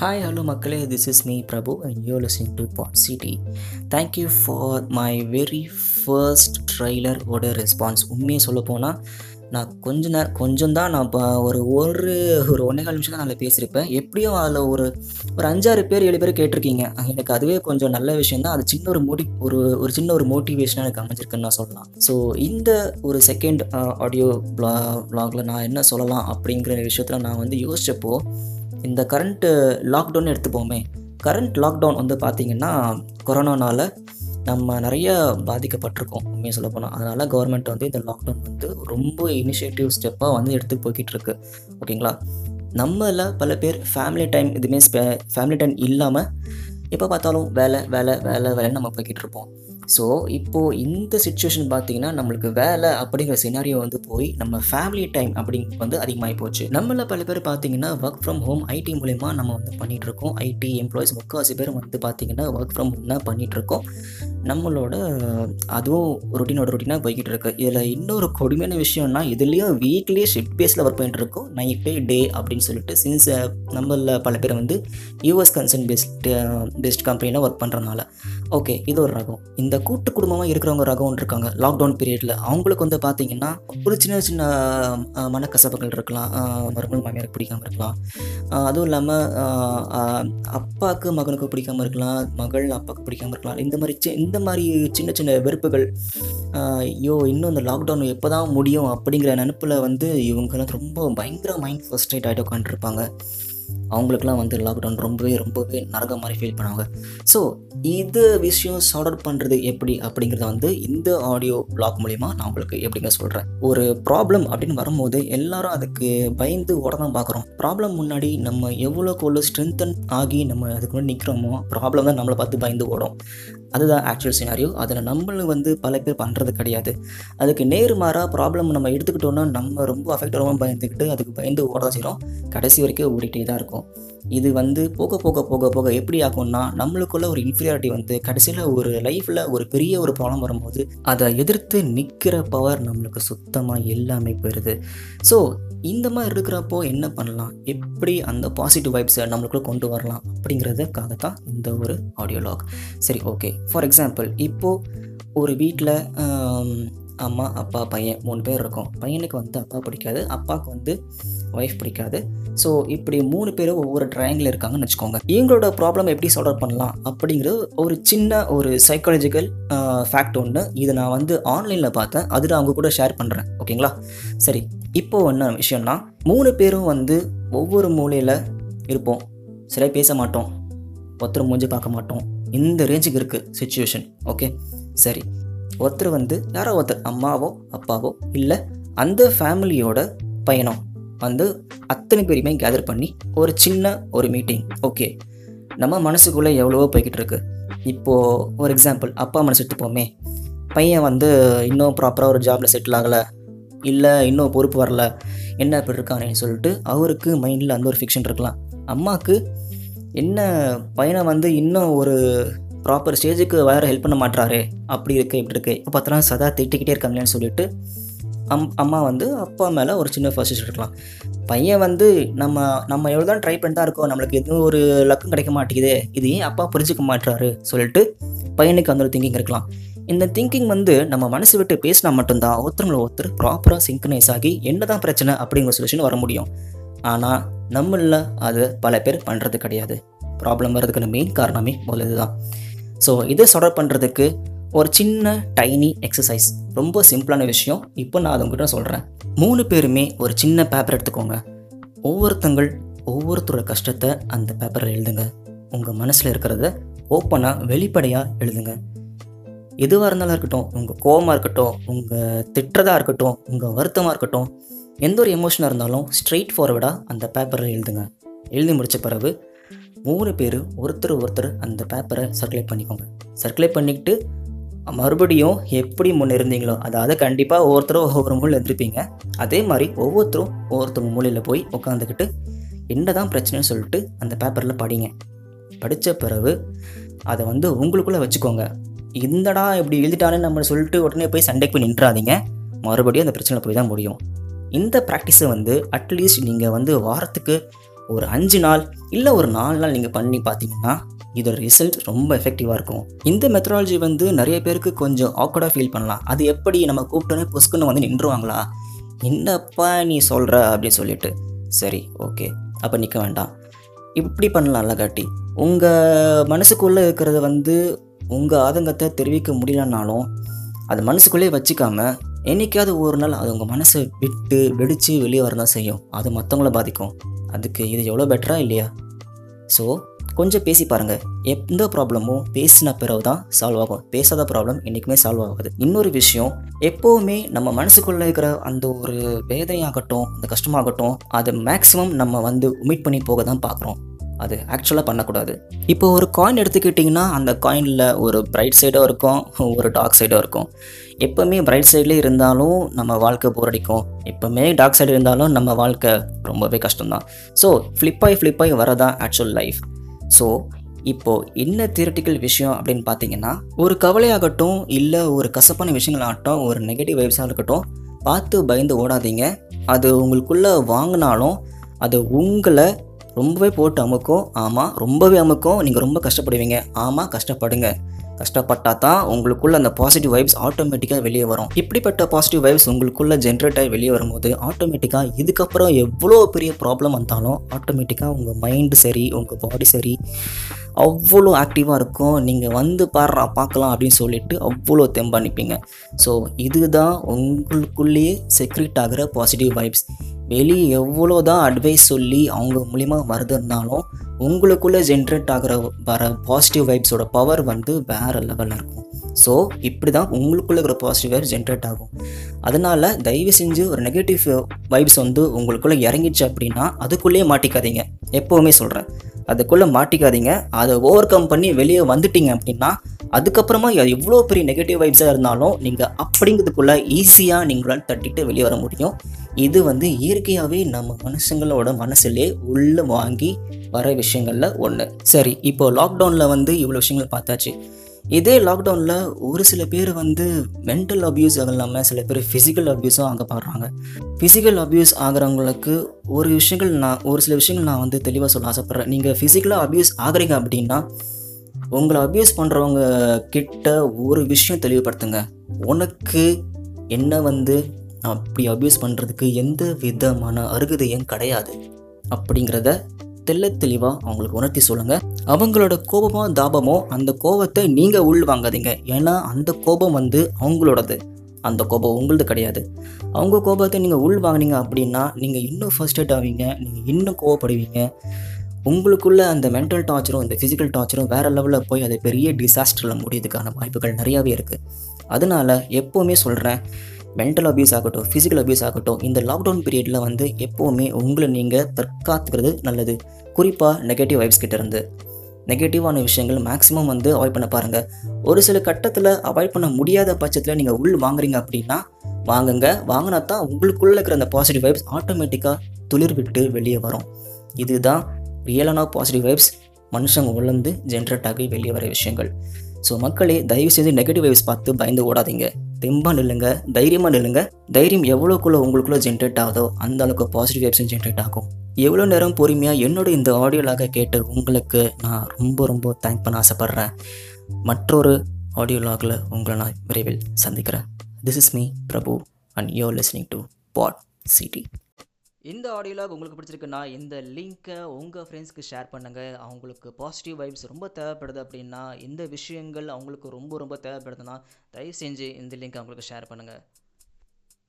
Hi hello மக்களே. This is me Prabhu and you listening to Pod City thank you for my very first trailer ஓட response உண்மையை சொல்ல போனால் நான் கொஞ்ச நேரம் கொஞ்சம் தான் நான் இப்போ ஒரு ஒரு ஒரு ஒன்றே கால் நிமிஷம் தான் அதில் பேசியிருப்பேன். எப்படியும் அதில் ஒரு ஒரு அஞ்சாறு பேர் ஏழு பேர் கேட்டிருக்கீங்க. எனக்கு அதுவே கொஞ்சம் நல்ல விஷயம் தான். அது சின்ன ஒரு மோட்டி ஒரு ஒரு சின்ன ஒரு மோட்டிவேஷனாக எனக்கு அமைஞ்சிருக்குன்னு நான் சொல்லலாம். ஸோ இந்த ஒரு செகண்ட் ஆடியோ ப்ளா ப்ளாகில் நான் என்ன சொல்லலாம் அப்படிங்கிற விஷயத்தில் நான் வந்து யோசித்தப்போ இந்த கரண்ட்டு லாக்டவுன் எடுத்துப்போமே. கரண்ட் லாக்டவுன் வந்து பார்த்திங்கன்னா கொரோனானால் நம்ம நிறைய பாதிக்கப்பட்டிருக்கோம் உண்மையை சொல்ல போனால் அதனால் கவர்மெண்ட் வந்து இந்த லாக்டவுன் வந்து ரொம்ப இனிஷியேட்டிவ் ஸ்டெப்பாக வந்து எடுத்து போய்கிட்டு இருக்கு ஓகேங்களா? நம்மள பல பேர் ஃபேமிலி டைம் இதுவுமே ஃபேமிலி டைம் இல்லாமல் எப்போ பார்த்தாலும் வேலை வேலை வேலை வேலைன்னு நம்ம போய்கிட்டு இருப்போம் ஸோ இப்போது இந்த சுச்சுவேஷன் பார்த்தீங்கன்னா நம்மளுக்கு வேலை அப்படிங்கிற சினாரியோ வந்து போய் நம்ம ஃபேமிலி டைம் அப்படிங்கிறது வந்து அதிகமாகி போச்சு. நம்மள பல பேர் பார்த்தீங்கன்னா ஒர்க் ஃப்ரம் ஹோம் ஐடி மூலயமா நம்ம வந்து பண்ணிகிட்டு இருக்கோம். ஐடி எம்ப்ளாயிஸ் முக்கால்வாசி பேர் வந்து பார்த்தீங்கன்னா ஒர்க் ஃப்ரம் ஹோம் தான் பண்ணிகிட்டு இருக்கோம். நம்மளோட அதுவும் ரொட்டீனோட ரொட்டீனாக போய்கிட்டு இருக்கு. இதில் இன்னொரு கொடுமையான விஷயம்னா இதுலேயும் வீக்லேயே ஷிஃப்ட் பேஸில் ஒர்க் பண்ணிட்டு இருக்கோம். நைட்டு டே அப்படின்னு சொல்லிட்டு சின்ஸ் நம்மளில் பல பேர் வந்து யூஎஸ் கன்சர்ன் பேஸ்ட் பெஸ்ட் கம்பெனியில் ஒர்க் பண்ணுறதுனால ஓகே இது ஒரு ரகம். இந்த கூட்டு குடும்பமாக இருக்கிறவங்க ரகம் இருக்காங்க. லாக்டவுன் பீரியடில் அவங்களுக்கு வந்து பார்த்தீங்கன்னா ஒரு சின்ன சின்ன மனக்கசப்புகள் இருக்கலாம். மருமகள் மாமியாருக்கு பிடிக்காம இருக்கலாம். அதுவும் இல்லாமல் அப்பாவுக்கு மகனுக்கு பிடிக்காம இருக்கலாம். மகள் அப்பாவுக்கு பிடிக்காம இருக்கலாம். இந்த மாதிரி சி- இந்த மாதிரி சின்ன சின்ன வெறுப்புகள் ஐயோ இன்னும் இந்த லாக்டவுன் எப்போ தான் முடியும் அப்படிங்கிற நினப்பில் வந்து இவங்கெல்லாம் ரொம்ப பயங்கர மைண்ட் ஃபர்ஸ்ட்ரேட் ஆகிட்டு உட்காந்துருப்பாங்க அவங்களுக்குலாம் வந்து லாக்டவுன் ரொம்பவே ரொம்பவே நரக மாதிரி ஃபீல் பண்ணுவாங்க. ஸோ இது விஷயம் சார்ட் அவுட் பண்ணுறது எப்படி அப்படிங்கிறத வந்து இந்த ஆடியோ பிளாக் மூலிமா நான் உங்களுக்கு எப்படிங்க சொல்கிறேன் ஒரு ப்ராப்ளம் அப்படின்னு வரும்போது எல்லாரும் அதுக்கு பயந்து ஓட தான் பார்க்குறோம். ப்ராப்ளம் முன்னாடி நம்ம எவ்வளோக்கு எவ்வளோ ஸ்ட்ரென்தன் ஆகி நம்ம அதுக்கு முன்னாடி நிற்கிறோமோ ப்ராப்ளம் தான் நம்மளை பார்த்து பயந்து ஓடும். அதுதான் ஆக்சுவல் சினாரியோ அதில் நம்மளும் வந்து பல பேர் பண்ணுறது கிடையாது. அதுக்கு நேர்மாறாக ப்ராப்ளம் நம்ம எடுத்துக்கிட்டோன்னா நம்ம ரொம்ப அஃபெக்ட் ஆகாமல் பயந்துக்கிட்டு அதுக்கு பயந்து ஓட செய்கிறோம் கடைசி வரைக்கும் ஓடிட்டே தான் இருக்கும். இது வந்து போக போக போக போக எப்படி ஆகும்னா நம்மளுக்குள்ள ஒரு இன்ஃபீரியாரிட்டி வந்து கடைசியில் ஒரு லைஃப்பில் ஒரு பெரிய ஒரு ப்ராப்ளம் வரும்போது அதை எதிர்த்து நிற்கிற பவர் நம்மளுக்கு சுத்தமாக எல்லாமே போயிடுது. ஸோ இந்த மாதிரி இருக்கிறப்போ என்ன பண்ணலாம்? எப்படி அந்த பாசிட்டிவ் வைப்ஸை நம்மளுக்குள்ள கொண்டு வரலாம்? அப்படிங்கிறதுக்காக தான் இந்த ஒரு ஆடியோ லாக் சரி ஓகே ஃபார் எக்ஸாம்பிள் இப்போது ஒரு வீட்டில் அம்மா அப்பா பையன் மூணு பேர் இருக்கும். பையனுக்கு வந்து அப்பா பிடிக்காது. அப்பாவுக்கு வந்து ஒய்ஃப் பிடிக்காது. ஸோ இப்படி மூணு பேரும் ஒவ்வொரு ட்ரையாங்கில் இருக்காங்கன்னு வச்சுக்கோங்க. இவங்களோட ப்ராப்ளம் எப்படி சால்வ் பண்ணலாம்? அப்படிங்கிற ஒரு சின்ன ஒரு சைக்காலஜிக்கல் ஃபேக்ட் ஒன்று இதை நான் வந்து ஆன்லைனில் பார்த்தேன். அது நான் அவங்க கூட ஷேர் பண்ணுறேன் ஓகேங்களா? சரி. இப்போ என்ன விஷயம்னா மூணு பேரும் வந்து ஒவ்வொரு மூலையில் இருப்போம். சரியாக பேச மாட்டோம். ஒருத்தர் மூஞ்சி பார்க்க மாட்டோம். இந்த ரேஞ்சுக்கு இருக்குது சுச்சுவேஷன் ஓகே? சரி. ஒருத்தர் வந்து யாரோ ஒருத்தர் அம்மாவோ அப்பாவோ இல்லை அந்த ஃபேமிலியோட பையனோ வந்து அத்தனை பேரையுமே கேதர் பண்ணி ஒரு சின்ன ஒரு மீட்டிங் ஓகே நம்ம மனசுக்குள்ளே எவ்வளவோ போய்கிட்டு இருக்கு. இப்போது ஒரு எக்ஸாம்பிள் அப்பா மனசு எடுத்துப்போமே பையன் வந்து இன்னும் ப்ராப்பராக ஒரு ஜாபில் செட்டில் ஆகலை. இல்லை இன்னும் பொறுப்பு வரல. என்ன இப்படி இருக்கானேன்னு சொல்லிட்டு அவருக்கு மைண்டில் அந்த ஒரு ஃபிக்ஷன் இருக்கலாம். அம்மாவுக்கு என்ன பையனை வந்து இன்னும் ஒரு ப்ராப்பர் ஸ்டேஜுக்கு வேறு ஹெல்ப் பண்ண மாட்றாரே? அப்படி இருக்கு இப்படி இருக்கு. இப்போ பார்த்தோன்னா சதா திட்டிக்கிட்டே இருக்காங்களேன்னு சொல்லிட்டு அம் அம்மா வந்து அப்பா மேலே ஒரு சின்ன ஃபர்ஸ்ட் இருக்கலாம் பையன் வந்து நம்ம நம்ம எவ்வளோ தான் ட்ரை பண்ணி தான் இருக்கோம் நம்மளுக்கு எதுவும் ஒரு லக்கம் கிடைக்க மாட்டேங்குதே. இது ஏன் அப்பா புரிஞ்சுக்க மாட்டாரு சொல்லிட்டு பையனுக்கு அந்த ஒரு திங்கிங் இருக்கலாம். இந்த திங்கிங் வந்து நம்ம மனசு விட்டு பேசினா மட்டும்தான் ஒருத்தவங்களை ஒருத்தர் ப்ராப்பராக சிங்க்னைஸ் ஆகி என்னதான் பிரச்சனை அப்படிங்கிற சொல்யூஷன் வர முடியும். ஆனால் நம்மளில் அது பல பேர் பண்ணுறது கிடையாது. ப்ராப்ளம் வர்றதுக்கான மெயின் காரணமே முதல்ல இதுதான். ஸோ இதை சால்வ் பண்ணுறதுக்கு ஒரு சின்ன டைனி எக்ஸசைஸ் ரொம்ப சிம்பிளான விஷயம். இப்போ நான் அதை உங்ககிட்ட சொல்கிறேன் மூணு பேருமே ஒரு சின்ன பேப்பர் எடுத்துக்கோங்க. ஒவ்வொருத்தங்கள் ஒவ்வொருத்தரோட கஷ்டத்தை அந்த பேப்பரில் எழுதுங்க. உங்கள் மனசில் இருக்கிறத ஓப்பனாக வெளிப்படையாக எழுதுங்க. எதுவாக இருந்தாலும் இருக்கட்டும் உங்கள் கோவமாக இருக்கட்டும் உங்கள் திட்டுறதாக இருக்கட்டும் உங்கள் வருத்தமாக இருக்கட்டும் எந்த ஒரு எமோஷனாக இருந்தாலும் ஸ்ட்ரெயிட் ஃபார்வர்டாக அந்த பேப்பரில் எழுதுங்க. எழுதி முடித்த பிறகு மூணு பேர் ஒருத்தர் ஒருத்தர் அந்த பேப்பரை சர்க்குலேட் பண்ணிக்கோங்க. சர்க்குலேட் பண்ணிக்கிட்டு மறுபடியும் எப்படி முன்னே இருந்தீங்களோ அதாவது கண்டிப்பாக ஒவ்வொருத்தரும் ஒவ்வொரு மூலையில் இருந்திருப்பீங்க அதே மாதிரி ஒவ்வொருத்தரும் ஒவ்வொருத்தவங்க மூலையில் போய் உட்காந்துக்கிட்டு என்னதான் பிரச்சனைன்னு சொல்லிட்டு அந்த பேப்பரில் படிங்க. படித்த பிறகு அதை வந்து உங்களுக்குள்ளே வச்சுக்கோங்க. இந்தடா இப்படி எழுதிட்டானே நம்ம சொல்லிட்டு உடனே போய் சண்டைக்கு போய் நின்றாதீங்க. மறுபடியும் அந்த பிரச்சனை போய் தான் முடியும். இந்த ப்ராக்டிஸை வந்து அட்லீஸ்ட் நீங்கள் வந்து வாரத்துக்கு ஒரு அஞ்சு நாள் இல்லை ஒரு நாலு நாள் நீங்கள் பண்ணி பார்த்தீங்கன்னா இதோட ரிசல்ட் ரொம்ப எஃபெக்டிவாக இருக்கும். இந்த மெத்தடாலஜி வந்து நிறைய பேருக்கு கொஞ்சம் ஆக்வர்டாக ஃபீல் பண்ணலாம். அது எப்படி நம்ம கூப்பிட்டோன்னே பொஸ்க்குன்னு வந்து நின்றுவாங்களா? என்னப்பா நீ சொல்கிற அப்படின்னு சொல்லிட்டு. சரி ஓகே அப்போ நிற்க வேண்டாம். இப்படி பண்ணலாம்ல காட்டி. உங்கள் மனசுக்குள்ளே இருக்கிறத வந்து உங்கள் ஆதங்கத்தை தெரிவிக்க முடியலனாலும் அது மனசுக்குள்ளேயே வச்சுக்காமல் என்னைக்காவது ஒரு நாள் அது உங்கள் மனசை விட்டு வெடித்து வெளியே வரதான் செய்யும். அது மற்றவங்கள பாதிக்கும். அதுக்கு இது எவ்வளோ பெட்டரா இல்லையா? ஸோ கொஞ்சம் பேசி பாருங்கள் எந்த ப்ராப்ளமும் பேசின பிறகு தான் சால்வ் ஆகும். பேசாத ப்ராப்ளம் என்றைக்குமே சால்வ் ஆகாது. இன்னொரு விஷயம் எப்போவுமே நம்ம மனசுக்குள்ளே இருக்கிற அந்த ஒரு வேதனையாகட்டும் அந்த கஷ்டமாகட்டும் அதை மேக்ஸிமம் நம்ம வந்து உமிட் பண்ணி போக தான் பார்க்குறோம். அது ஆக்சுவலாக பண்ணக்கூடாது. இப்போ ஒரு காயின் எடுத்துக்கிட்டிங்கன்னா அந்த காயினில் ஒரு பிரைட் சைடும் இருக்கும் ஒரு டார்க் சைடும் இருக்கும். எப்போவுமே பிரைட் சைட்லேயே இருந்தாலும் நம்ம வாழ்க்கை போர் அடிக்கும். எப்போவுமே டார்க் சைடு இருந்தாலும் நம்ம வாழ்க்கை ரொம்பவே கஷ்டம்தான். ஸோ ஃப்ளிப்பாய் ஃப்ளிப்பாய் வரதான் ஆக்சுவல் லைஃப் ஸோ இப்போது என்ன தியரட்டிக்கல் விஷயம் அப்படின்னு பார்த்தீங்கன்னா ஒரு கவலையாகட்டும் இல்லை ஒரு கசப்பான விஷயங்களாகட்டும் ஒரு நெகட்டிவ் வைப்ஸாக இருக்கட்டும் பார்த்து பயந்து ஓடாதீங்க. அது உங்களுக்குள்ளே வாங்கினாலும் அது உங்களை ரொம்பவே போட்டு அமுக்கும். ஆமாம் ரொம்பவே அமுக்கும். நீங்கள் ரொம்ப கஷ்டப்படுவீங்க. ஆமாம் கஷ்டப்படுங்க. கஷ்டப்பட்டா தான் உங்களுக்குள்ள அந்த பாசிட்டிவ் வைப்ஸ் ஆட்டோமேட்டிக்காக வெளியே வரும். இப்படிப்பட்ட பாசிட்டிவ் வைப்ஸ் உங்களுக்குள்ள ஜென்ரேட் ஆகி வெளியே வரும்போது ஆட்டோமேட்டிக்காக இதுக்கப்புறம் எவ்வளோ பெரிய ப்ராப்ளம் வந்தாலும் ஆட்டோமேட்டிக்காக உங்கள் மைண்டு சரி உங்கள் பாடி சரி அவ்வளோ ஆக்டிவாக இருக்கும். நீங்கள் வந்து பாடுறா பார்க்கலாம் அப்படின்னு சொல்லிட்டு அவ்வளோ தெம்பாக நிற்பீங்க ஸோ இதுதான் உங்களுக்குள்ளேயே செக்ரெட் ஆகிற பாசிட்டிவ் வைப்ஸ் வெளியே எவ்வளோ தான் அட்வைஸ் சொல்லி அவங்க மூலிமா வருதுன்னாலும் உங்களுக்குள்ளே ஜென்ரேட் ஆகிற வர பாசிட்டிவ் வைப்ஸோட பவர் வந்து வேறு லெவலில் இருக்கும். ஸோ இப்படி தான் உங்களுக்குள்ளே இருக்கிற பாசிட்டிவ் வைப்ஸ் ஜென்ரேட் ஆகும். அதனால் தயவு செஞ்சு ஒரு நெகட்டிவ் வைப்ஸ் வந்து உங்களுக்குள்ளே இறங்கிச்சு அப்படின்னா அதுக்குள்ளேயே மாட்டிக்காதீங்க. எப்போவுமே சொல்கிறேன் அதுக்குள்ளே மாட்டிக்காதீங்க. அதை ஓவர் கம் பண்ணி வெளியே வந்துட்டீங்க அப்படின்னா அதுக்கப்புறமா எவ்வளோ பெரிய நெகட்டிவ் வைப்ஸாக இருந்தாலும் நீங்கள் அப்படிங்கிறதுக்குள்ளே ஈஸியாக நீங்களால் தட்டிட்டு வெளியே வர முடியும். இது வந்து இயற்கையாகவே நம்ம மனுஷங்களோட மனசுலே உள்ளே வாங்கி வர விஷயங்களில் ஒன்று சரி இப்போ லாக்டவுனில் வந்து இவ்வளோ விஷயங்கள் பார்த்தாச்சு. இதே லாக்டவுனில் ஒரு சில பேர் வந்து மென்டல் அப்யூஸ் இல்லாமல் சில பேர் ஃபிசிக்கல் அப்யூஸும் ஆக பாடுறாங்க ஃபிசிக்கல் அப்யூஸ் ஆகிறவங்களுக்கு ஒரு விஷயங்கள் நான் ஒரு சில விஷயங்கள் நான் வந்து தெளிவாக சொல்ல ஆசைப்பட்றேன். நீங்கள் ஃபிசிக்கலாக அப்யூஸ் ஆகுறீங்க அப்படின்னா உங்களை அப்யூஸ் பண்ணுறவங்க கிட்ட ஒரு விஷயம் தெளிவுபடுத்துங்க. உனக்கு என்ன வந்து அப்படி அப்யூஸ் பண்ணுறதுக்கு எந்த விதமான அருகதையும் கிடையாது. அப்படிங்கிறத தெல்ல தெளிவாக அவங்களுக்கு உணர்த்தி சொல்லுங்கள் அவங்களோட கோபமோ தாபமோ அந்த கோபத்தை நீங்கள் உள் வாங்காதீங்க. ஏன்னா அந்த கோபம் வந்து அவங்களோடது. அந்த கோபம் உங்களது கிடையாது. அவங்க கோபத்தை நீங்கள் உள் வாங்கினீங்க அப்படின்னா நீங்கள் இன்னும் ஃபர்ஸ்ட் ஆவீங்க. நீங்கள் இன்னும் கோவப்படுவீங்க. உங்களுக்குள்ள அந்த மென்டல் டார்ச்சரும் இந்த ஃபிசிக்கல் டார்ச்சரும் வேறு லெவலில் போய் அது பெரிய டிசாஸ்டரில் முடியறதுக்கான வாய்ப்புகள் நிறையாவே இருக்குது அதனால் எப்போவுமே சொல்கிறேன் மென்டல் அபியூஸ் ஆகட்டும் ஃபிசிக்கல் அபியூஸ் ஆகட்டும் இந்த லாக்டவுன் பீரியடில் வந்து எப்போவுமே உங்களை நீங்கள் தற்காத்துக்கிறது நல்லது. குறிப்பாக நெகட்டிவ் வைப்ஸ் கிட்டேருந்து நெகட்டிவான விஷயங்கள் மேக்ஸிமம் வந்து அவாய்ட் பண்ண பாருங்கள் ஒரு சில கட்டத்தில் அவாய்ட் பண்ண முடியாத பட்சத்தில் நீங்கள் உள் வாங்குறீங்க அப்படின்னா வாங்குங்க. வாங்கினா தான் உங்களுக்குள்ளே இருக்கிற அந்த பாசிட்டிவ் வைப்ஸ் ஆட்டோமேட்டிக்காக துளிர் விட்டு வெளியே வரும். இதுதான் ரியலான பாசிட்டிவ் வைப்ஸ் மனுஷங்க உழந்து ஜென்ரேட் ஆகி வெளியே வர விஷயங்கள். ஸோ மக்களே தயவு செஞ்சு நெகட்டிவ் வைப்ஸ் பார்த்து பயந்து ஓடாதீங்க. தெம்பாக நில்லுங்க தைரியமாக நில்லுங்க. தைரியம் எவ்வளோக்குள்ளே உங்களுக்குள்ளே ஜென்ரேட் ஆகுதோ அந்த அளவுக்கு பாசிட்டிவ் வைப்ஸும் ஜென்ரேட் ஆகும். எவ்வளோ நேரம் பொறுமையாக என்னோட இந்த ஆடியோலாக கேட்டு உங்களுக்கு நான் ரொம்ப ரொம்ப தேங்க் பண்ண ஆசைப்பட்றேன். மற்றொரு ஆடியோலாகில் உங்களை நான் விரைவில் சந்திக்கிறேன். This is me Prabhu and you're listening to Pod City இந்த ஆடியோலாக் உங்களுக்கு பிடிச்சிருக்குன்னா இந்த லிங்க்கை உங்கள் ஃப்ரெண்ட்ஸ்க்கு ஷேர் பண்ணுங்கள் அவங்களுக்கு பாசிட்டிவ் வைப்ஸ் ரொம்ப தேவைப்படுது அப்படின்னா இந்த விஷயங்கள் அவங்களுக்கு ரொம்ப ரொம்ப தேவைப்படுதுன்னா தயவு செஞ்சு இந்த லிங்க் அவங்களுக்கு ஷேர் பண்ணுங்கள்